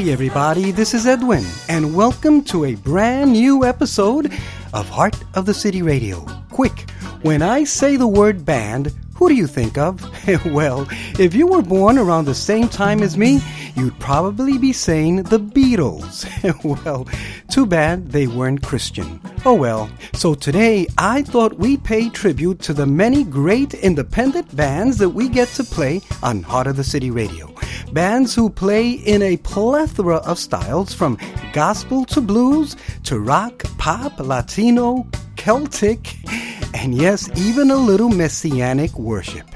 Hey, everybody, this is Edwin, and welcome to a brand new episode of Heart of the City Radio. Quick, when I say the word band, who do you think of? well, if you were born around the same time as me, you'd probably be saying the Beatles. well, too bad they weren't Christian. Oh well. So today I thought we'd pay tribute to the many great independent bands that we get to play on Heart of the City Radio. Bands who play in a plethora of styles from gospel to blues to rock, pop, Latino, Celtic, and yes, even a little messianic worship.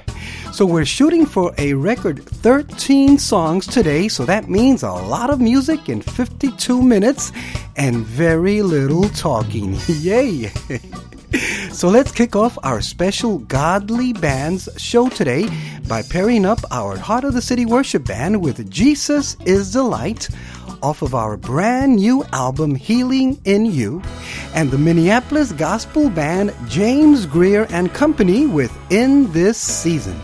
So we're shooting for a record 13 songs today, so that means a lot of music in 52 minutes and very little talking. Yay! So let's kick off our special Godly Bands show today by pairing up our Heart of the City worship band with Jesus is the Light off of our brand new album Healing in You and the Minneapolis gospel band James Greer and Company with In This Season.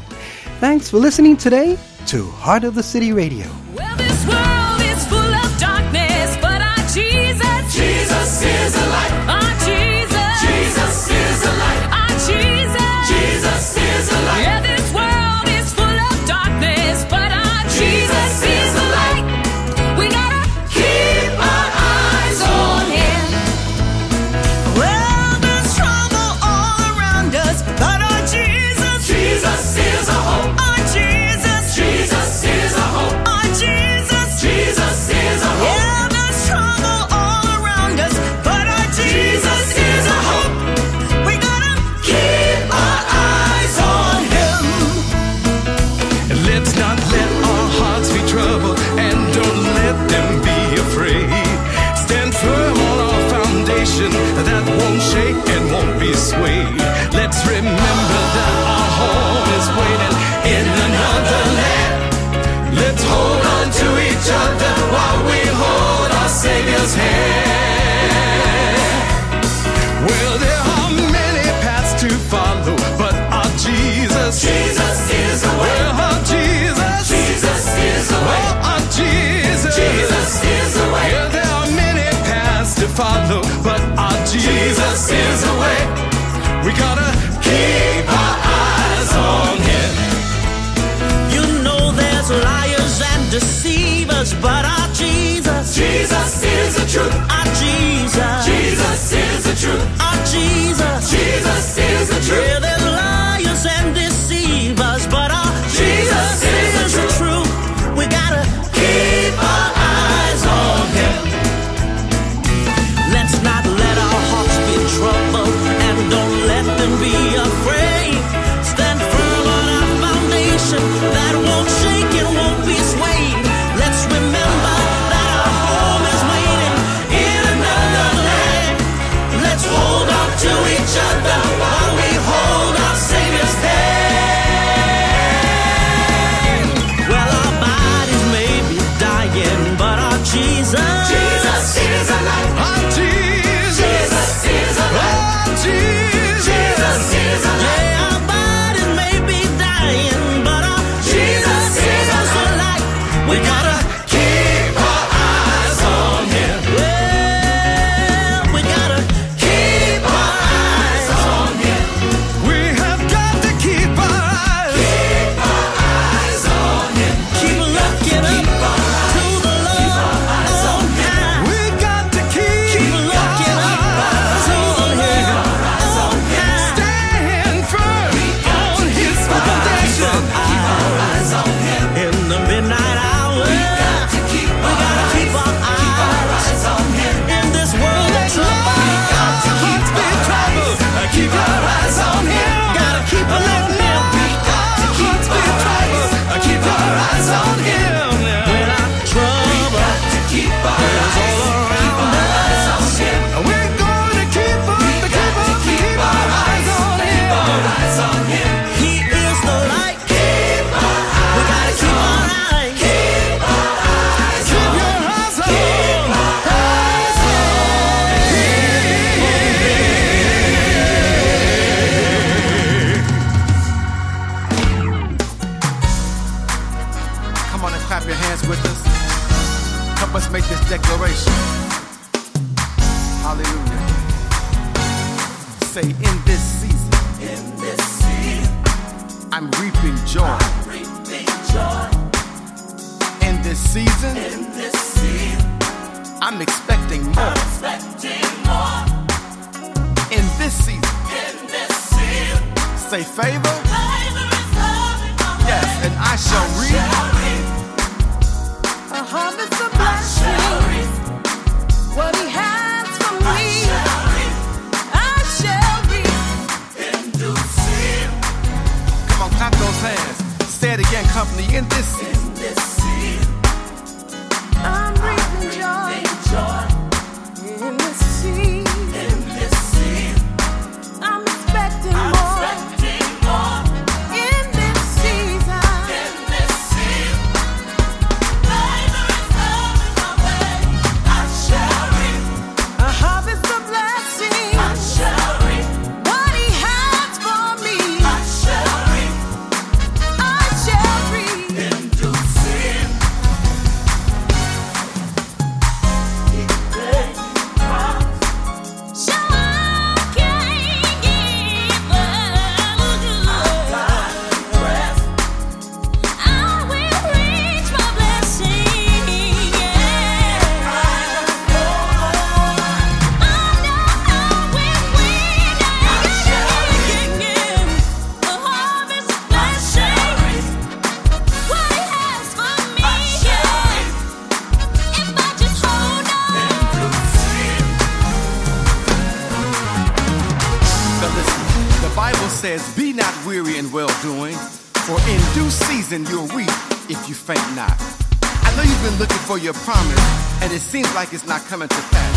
Thanks for listening today to Heart of the City Radio. Well, this world is full of darkness, but our Jesus, Jesus is a light. our Jesus, Jesus is a light. our Jesus, Jesus is a light. Yeah, to follow, but our Jesus, Jesus is the way. Well, our Jesus, Jesus is the way. Oh, our Jesus, Jesus is the way. Yeah, there are many paths to follow, but our Jesus, Jesus is the way. We gotta keep. Like it's not coming to pass.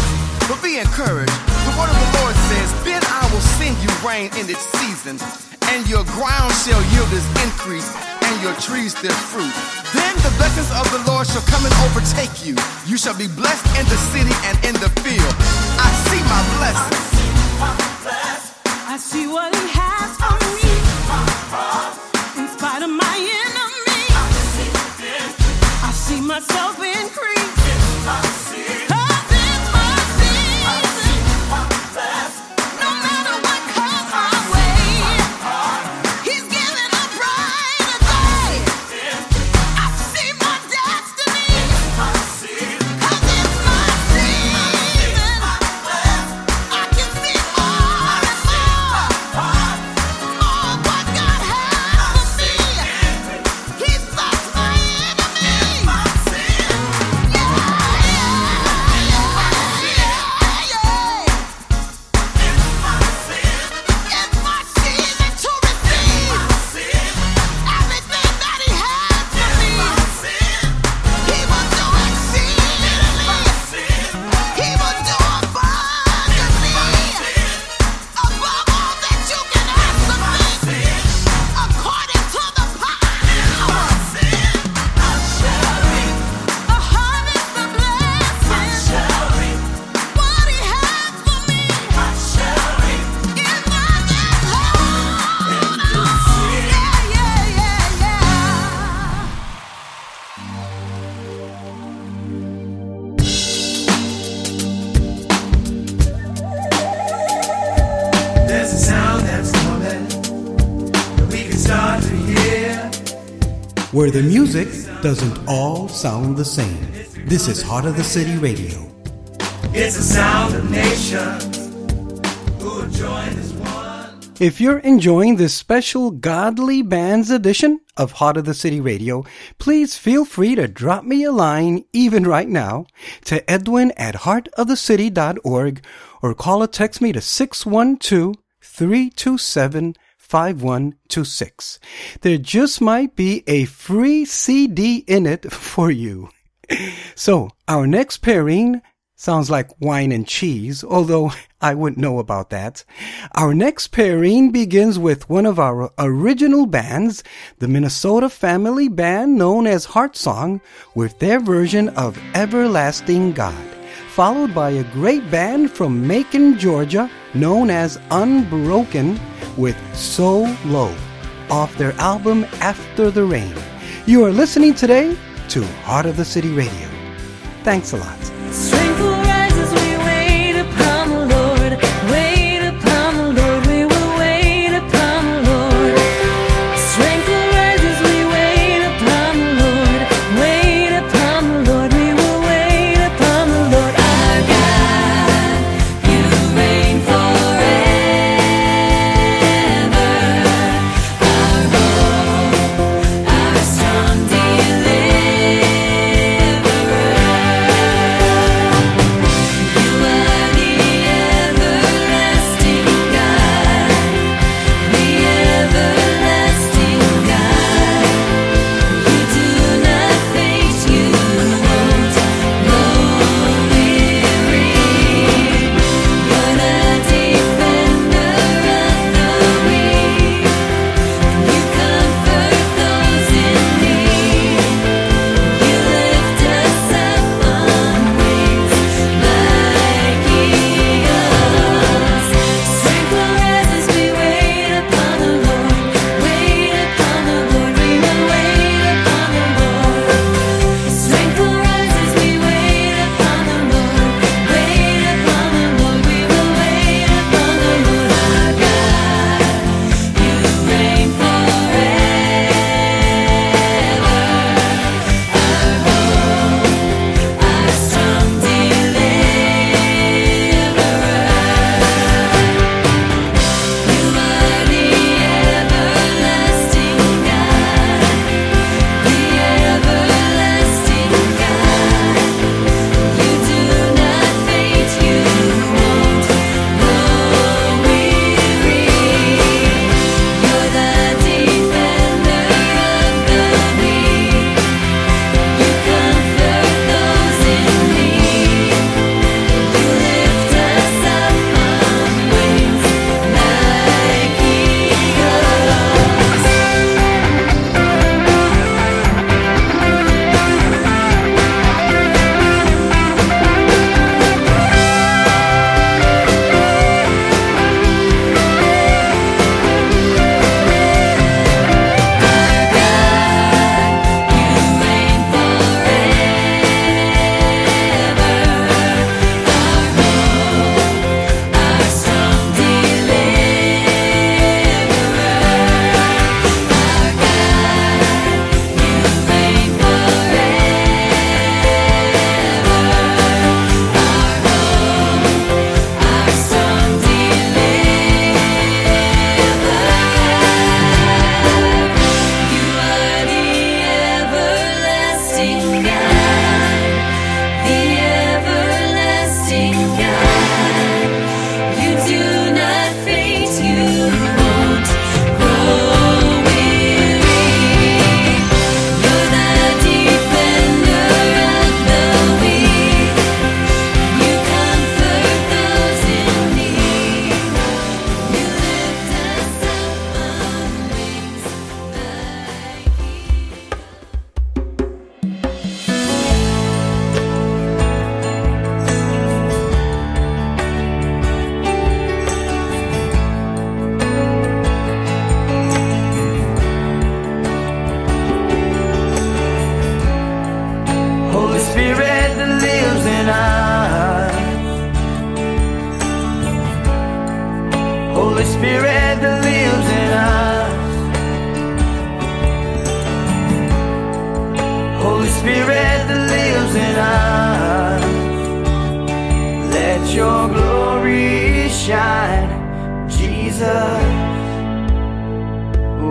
But be encouraged. The word of the Lord says, Then I will send you rain in its season, and your ground shall yield its increase, and your trees their fruit. Then the blessings of the Lord shall come and overtake you. You shall be blessed in the city and in the the music doesn't all sound the same. This is Heart of the City Radio. It's the sound of nations who joined as one. If you're enjoying this special Godly Bands edition of Heart of the City Radio, please feel free to drop me a line, even right now, to edwin at heartofthecity.org or call or text me to 612 327 5126. There just might be a free CD in it for you. So, our next pairing sounds like wine and cheese, although I wouldn't know about that. Our next pairing begins with one of our original bands, the Minnesota family band known as Heart Song, with their version of Everlasting God, followed by a great band from Macon, Georgia, known as Unbroken, with So Low, off their album After the Rain. You are listening today to Heart of the City Radio. Thanks a lot. let your glory shine, Jesus.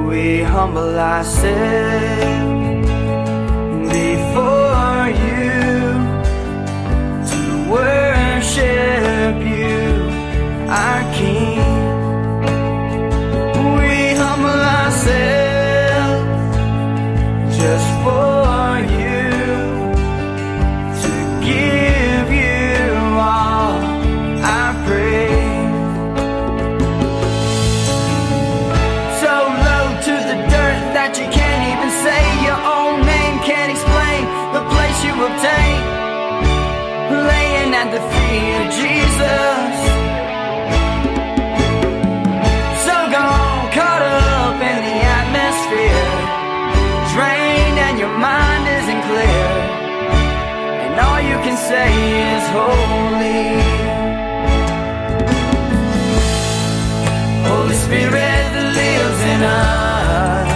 We humble ourselves before you to worship you, our holy. Holy Spirit lives in us.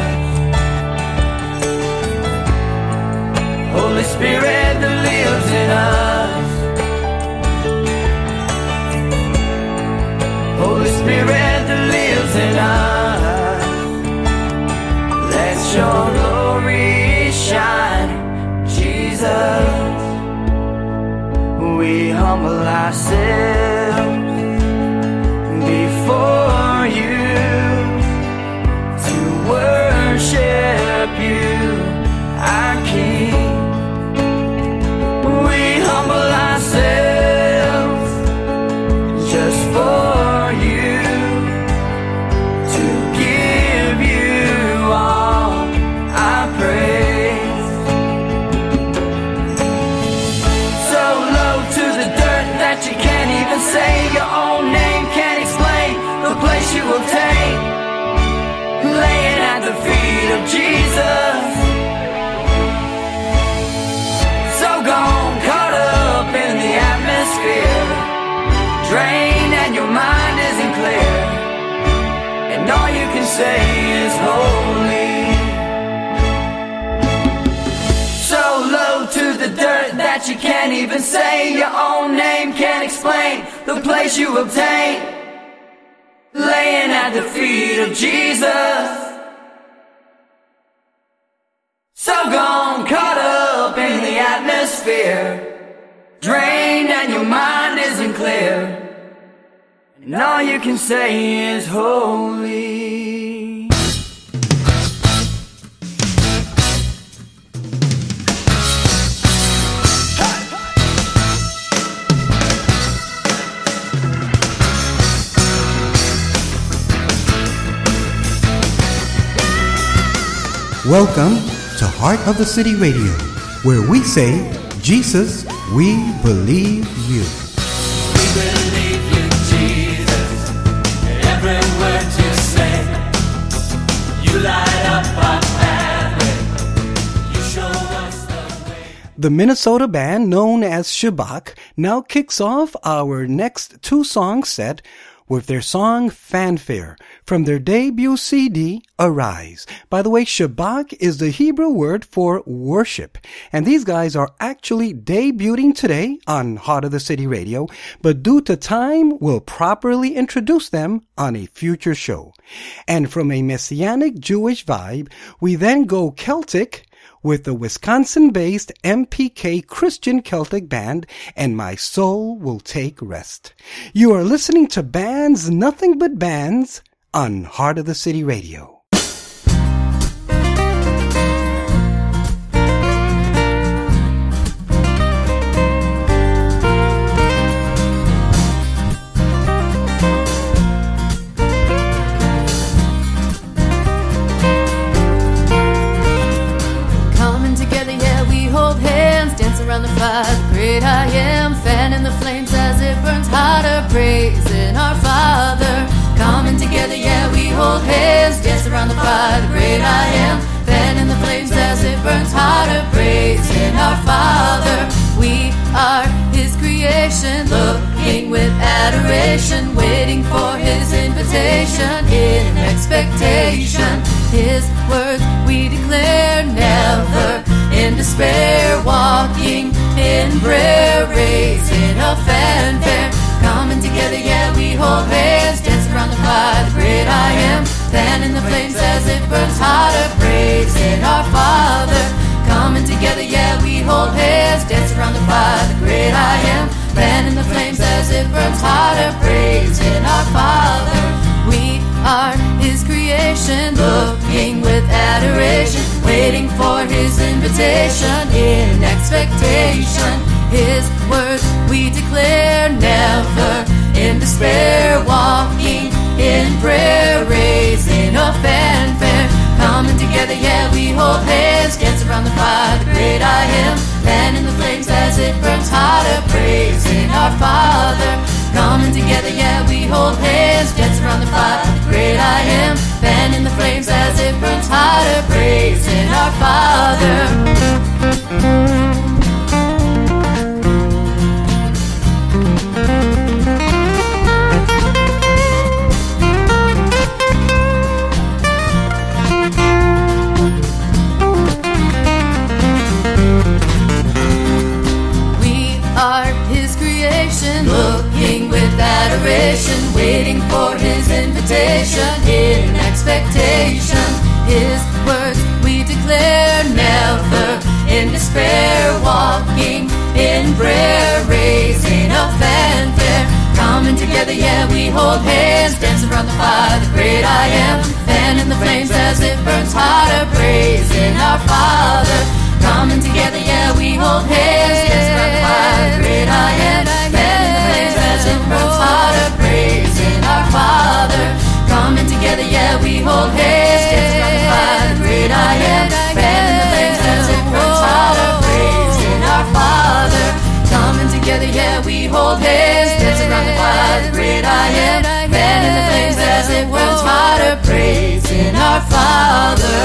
Holy Spirit We humble ourselves of the City Radio, where we say, Jesus, we believe you. We believe you, Jesus. Every word you say, you light up our pathway. You show us the way. The Minnesota band known as Shabak now kicks off our next two song set with their song Fanfare from their debut CD, Arise. By the way, Shabak is the Hebrew word for worship. And these guys are actually debuting today on Heart of the City Radio, but due to time, we'll properly introduce them on a future show. And from a Messianic Jewish vibe, we then go Celtic with the Wisconsin based MPK Christian Celtic band, and My Soul Will Take Rest. You are listening to Bands Nothing But Bands on Heart of the City Radio. Praising our Father. We are His creation, looking with adoration, waiting for His invitation in expectation. His words we declare never in despair, walking in prayer, raising a fanfare. Coming together, yeah, we hold hands, dance around the fire, the great I am, fanning the flames as it burns hotter, praising our Father. Together, yeah, we hold hands, dance around the fire, the great I am, fanning the flames as it burns hotter, praising our Father. We are His creation, looking with adoration, waiting for His invitation in expectation. His word we declare never in despair, walking in prayer, raising a fanfare. Coming together, yeah, we hold hands, dance around the fire, the great I am, fanning the flames as it burns hotter, praising our Father. Coming together, yeah, we hold hands, dance around the fire, the great I am, fanning the flames as it burns hotter, praising our Father. for his invitation in expectation. His words we declare never in despair, walking in prayer, raising a fanfare. Coming together, yeah, we hold hands, dancing around the fire, the great I am. Fanning the flames as it burns hotter, praising our Father. Coming together, yeah, we hold hands, dancing around the fire, the great I am. together, yeah, we hold hands. The fire, the great I am. Fan the flames as it burns hotter. Our Father. Coming together, yeah, we hold hands. Dancing around the fire, the great I am. Fan the flames as it burns hotter. Our Father.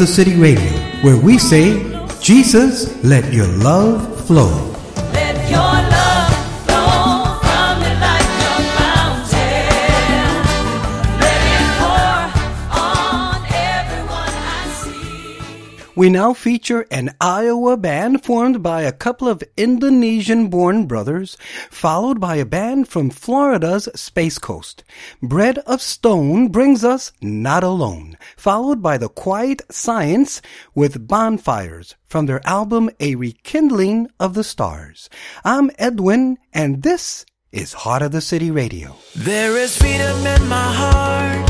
the City Radio, where we say, Jesus, let your love flow. We now feature an Iowa band formed by a couple of Indonesian born brothers, followed by a band from Florida's Space Coast. Bread of Stone brings us Not Alone, followed by The Quiet Science with Bonfires from their album A Rekindling of the Stars. I'm Edwin, and this is Heart of the City Radio. There is freedom in my heart.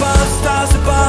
above, stars above.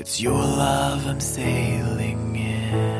It's your love I'm sailing in.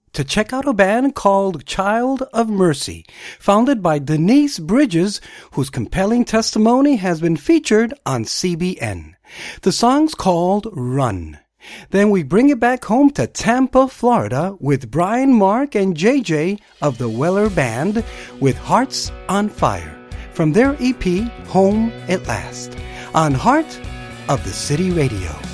to check out a band called Child of Mercy, founded by Denise Bridges, whose compelling testimony has been featured on CBN. The song's called Run. Then we bring it back home to Tampa, Florida with Brian Mark and JJ of the Weller Band with Hearts on Fire from their EP Home at Last on Heart of the City Radio.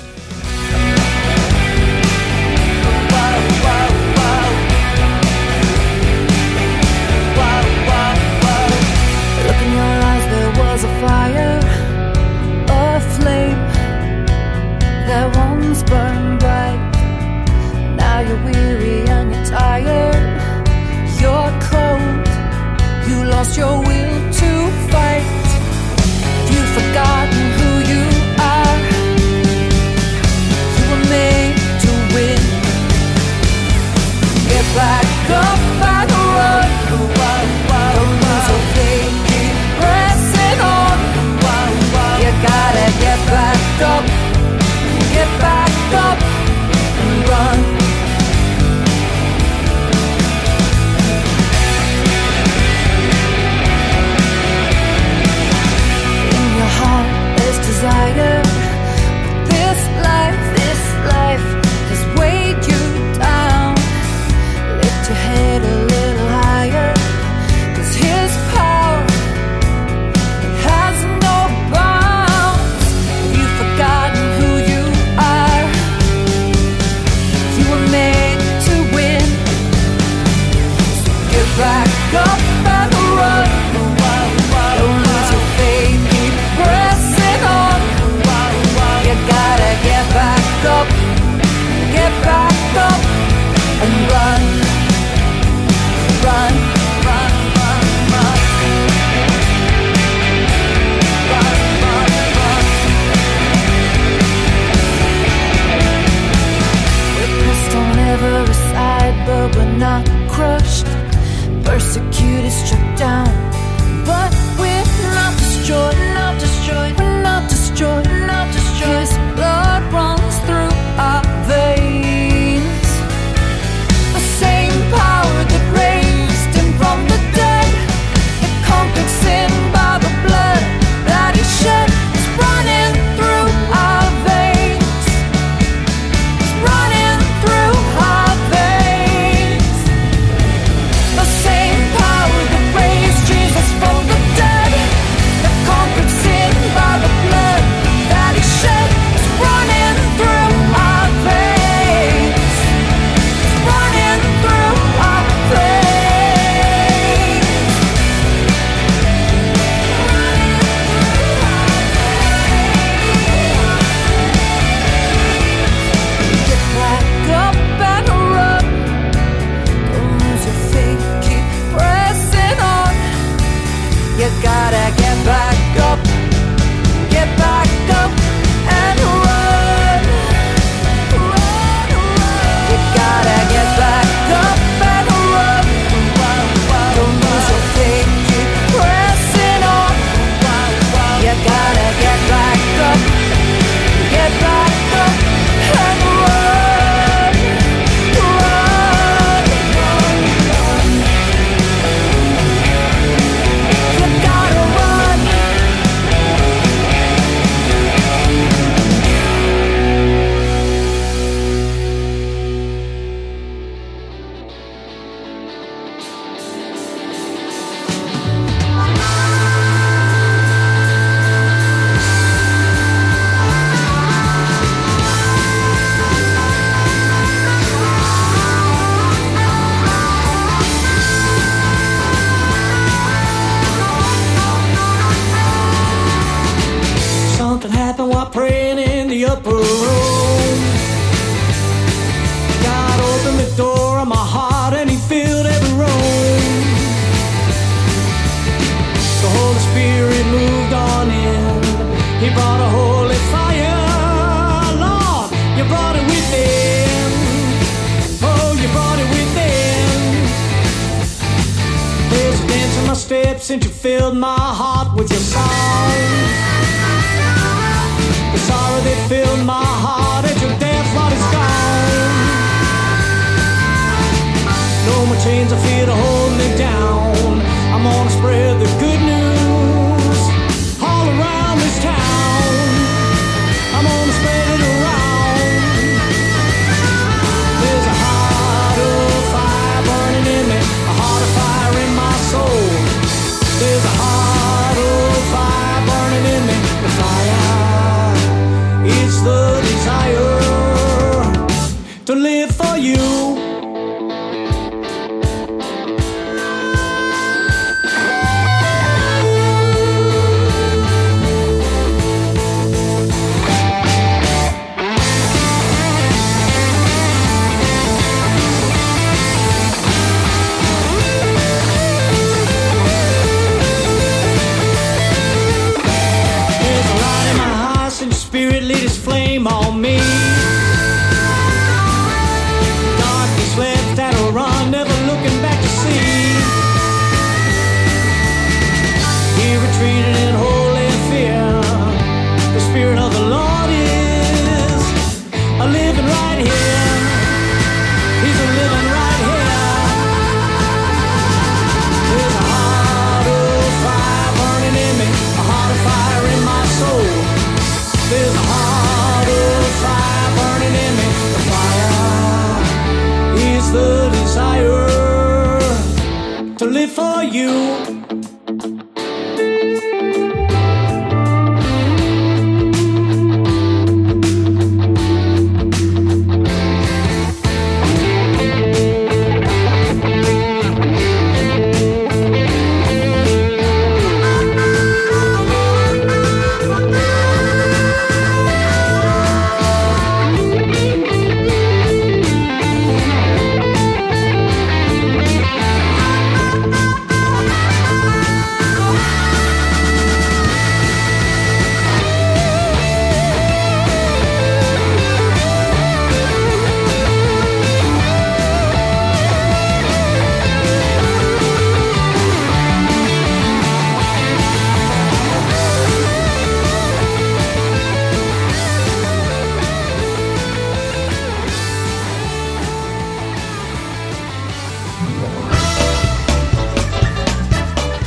To live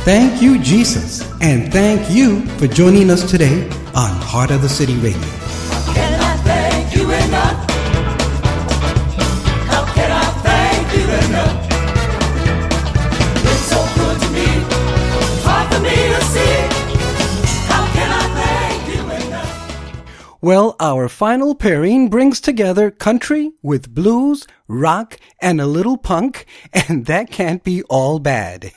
Thank you, Jesus, and thank you for joining us today on Heart of the City Radio. Well, our final pairing brings together country with blues, rock, and a little punk, and that can't be all bad.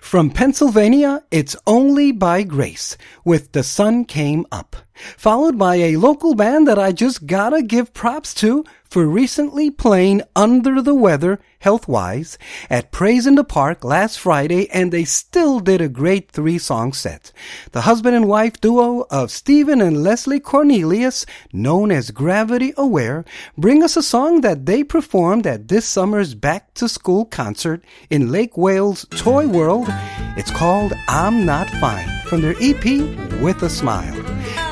From Pennsylvania, it's Only by Grace with The Sun Came Up, followed by a local band that I just gotta give props to for recently playing Under the Weather health-wise at Praise in the Park last Friday, and they still did a great three-song set. The husband and wife duo of Stephen and Leslie Cornelius, known as Gravity Aware, bring us a song that they performed at this summer's back to school concert in Lake Wales Toy World. It's called I'm Not Fine from their EP With a Smile.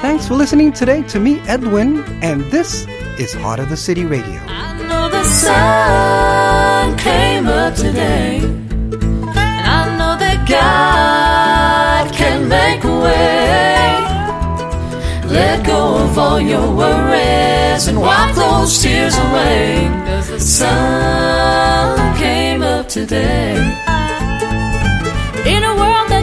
Thanks for listening today to me, Edwin, and this is Heart of the City Radio. I know the sun came up today, and I know that God can make a way. Let go of all your worries and wipe those tears away. Cause the sun came up today.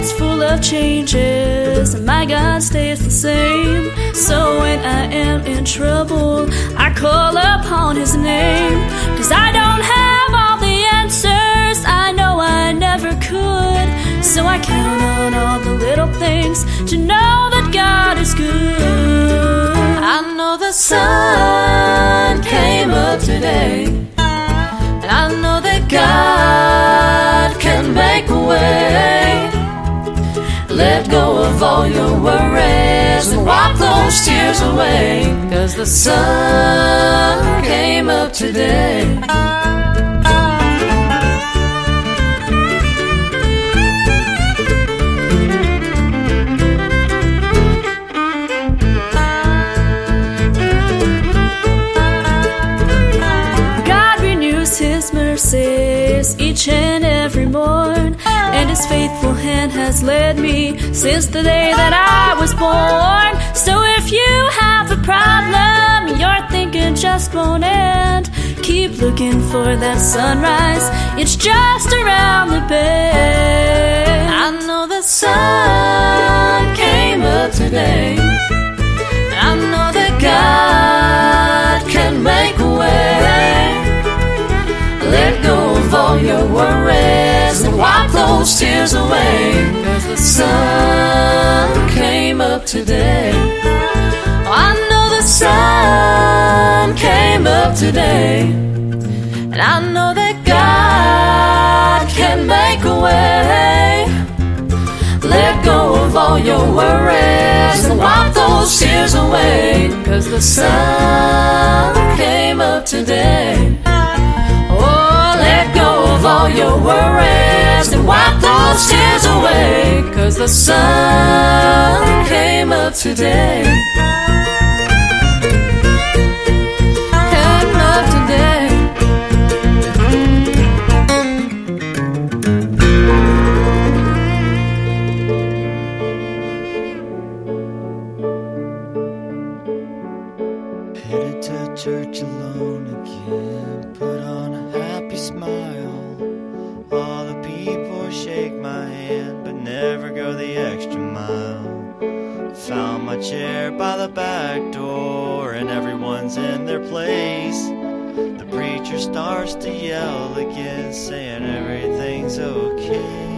That's full of changes, and my God stays the same. So when I am in trouble, I call upon His name. Cause I don't have all the answers, I know I never could. So I count on all the little things to know that God is good. I know the sun came up today. And I know that God can make a way. Let go of all your worries and wipe those tears away. Cause the sun came up today. God renews His mercies each and every morn has led me since the day that I was born. So if you have a problem, your thinking just won't end. Keep looking for that sunrise, it's just around the bend. those tears away. Cause the sun came up today. I know the sun came up today. And I know that God can make a way. Let go of all your worries and wipe those tears away. Cause the sun came up today all your worries and wipe those tears away. Cause the sun came up today. back door and everyone's in their place. The preacher starts to yell again, saying everything's okay.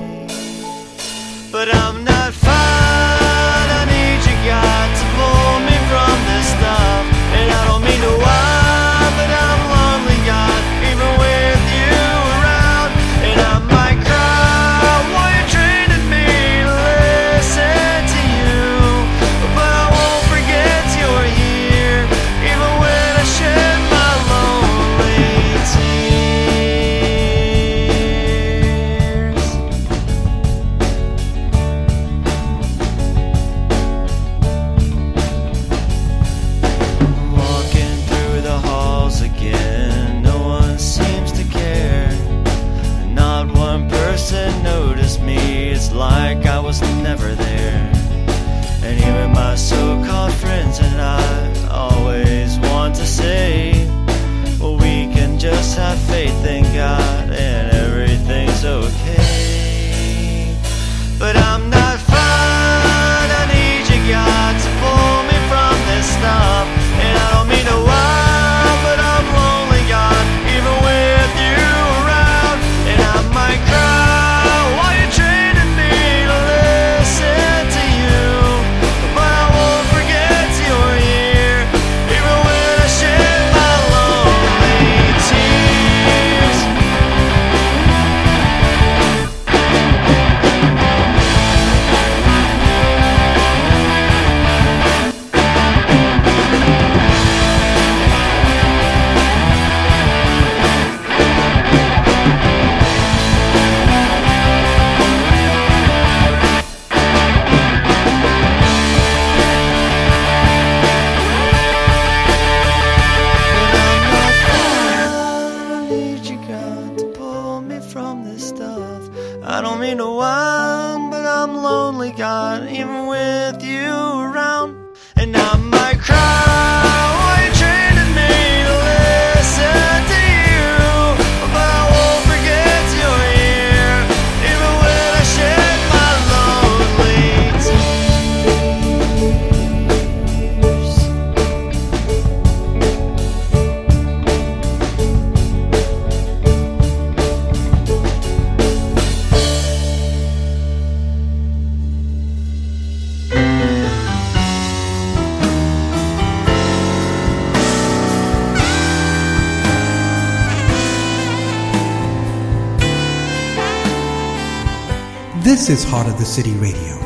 This is Heart of the City Radio.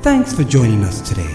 Thanks for joining us today.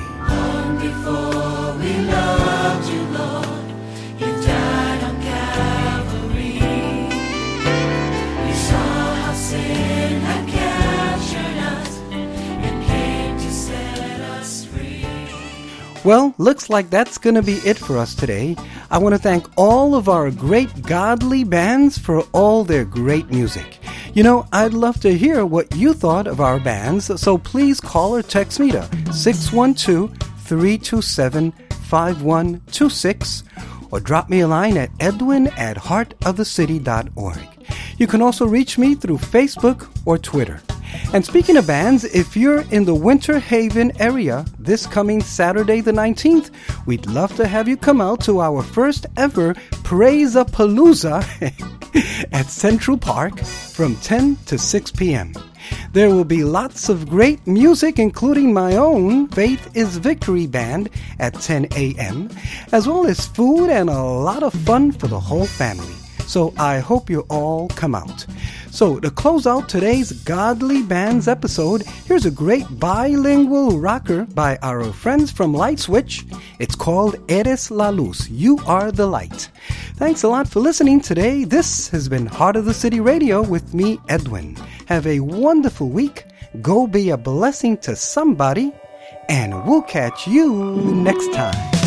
Well, looks like that's going to be it for us today. I want to thank all of our great godly bands for all their great music. You know, I'd love to hear what you thought of our bands, so please call or text me to 612 327 5126 or drop me a line at edwin at heartofthecity.org. You can also reach me through Facebook or Twitter. And speaking of bands, if you're in the Winter Haven area this coming Saturday the 19th, we'd love to have you come out to our first ever Praise a Palooza at Central Park from 10 to 6 p.m. There will be lots of great music, including my own Faith is Victory band at 10 a.m., as well as food and a lot of fun for the whole family. So I hope you all come out. So, to close out today's Godly Bands episode, here's a great bilingual rocker by our friends from Light Switch. It's called Eres la Luz. You are the light. Thanks a lot for listening today. This has been Heart of the City Radio with me, Edwin. Have a wonderful week. Go be a blessing to somebody, and we'll catch you next time.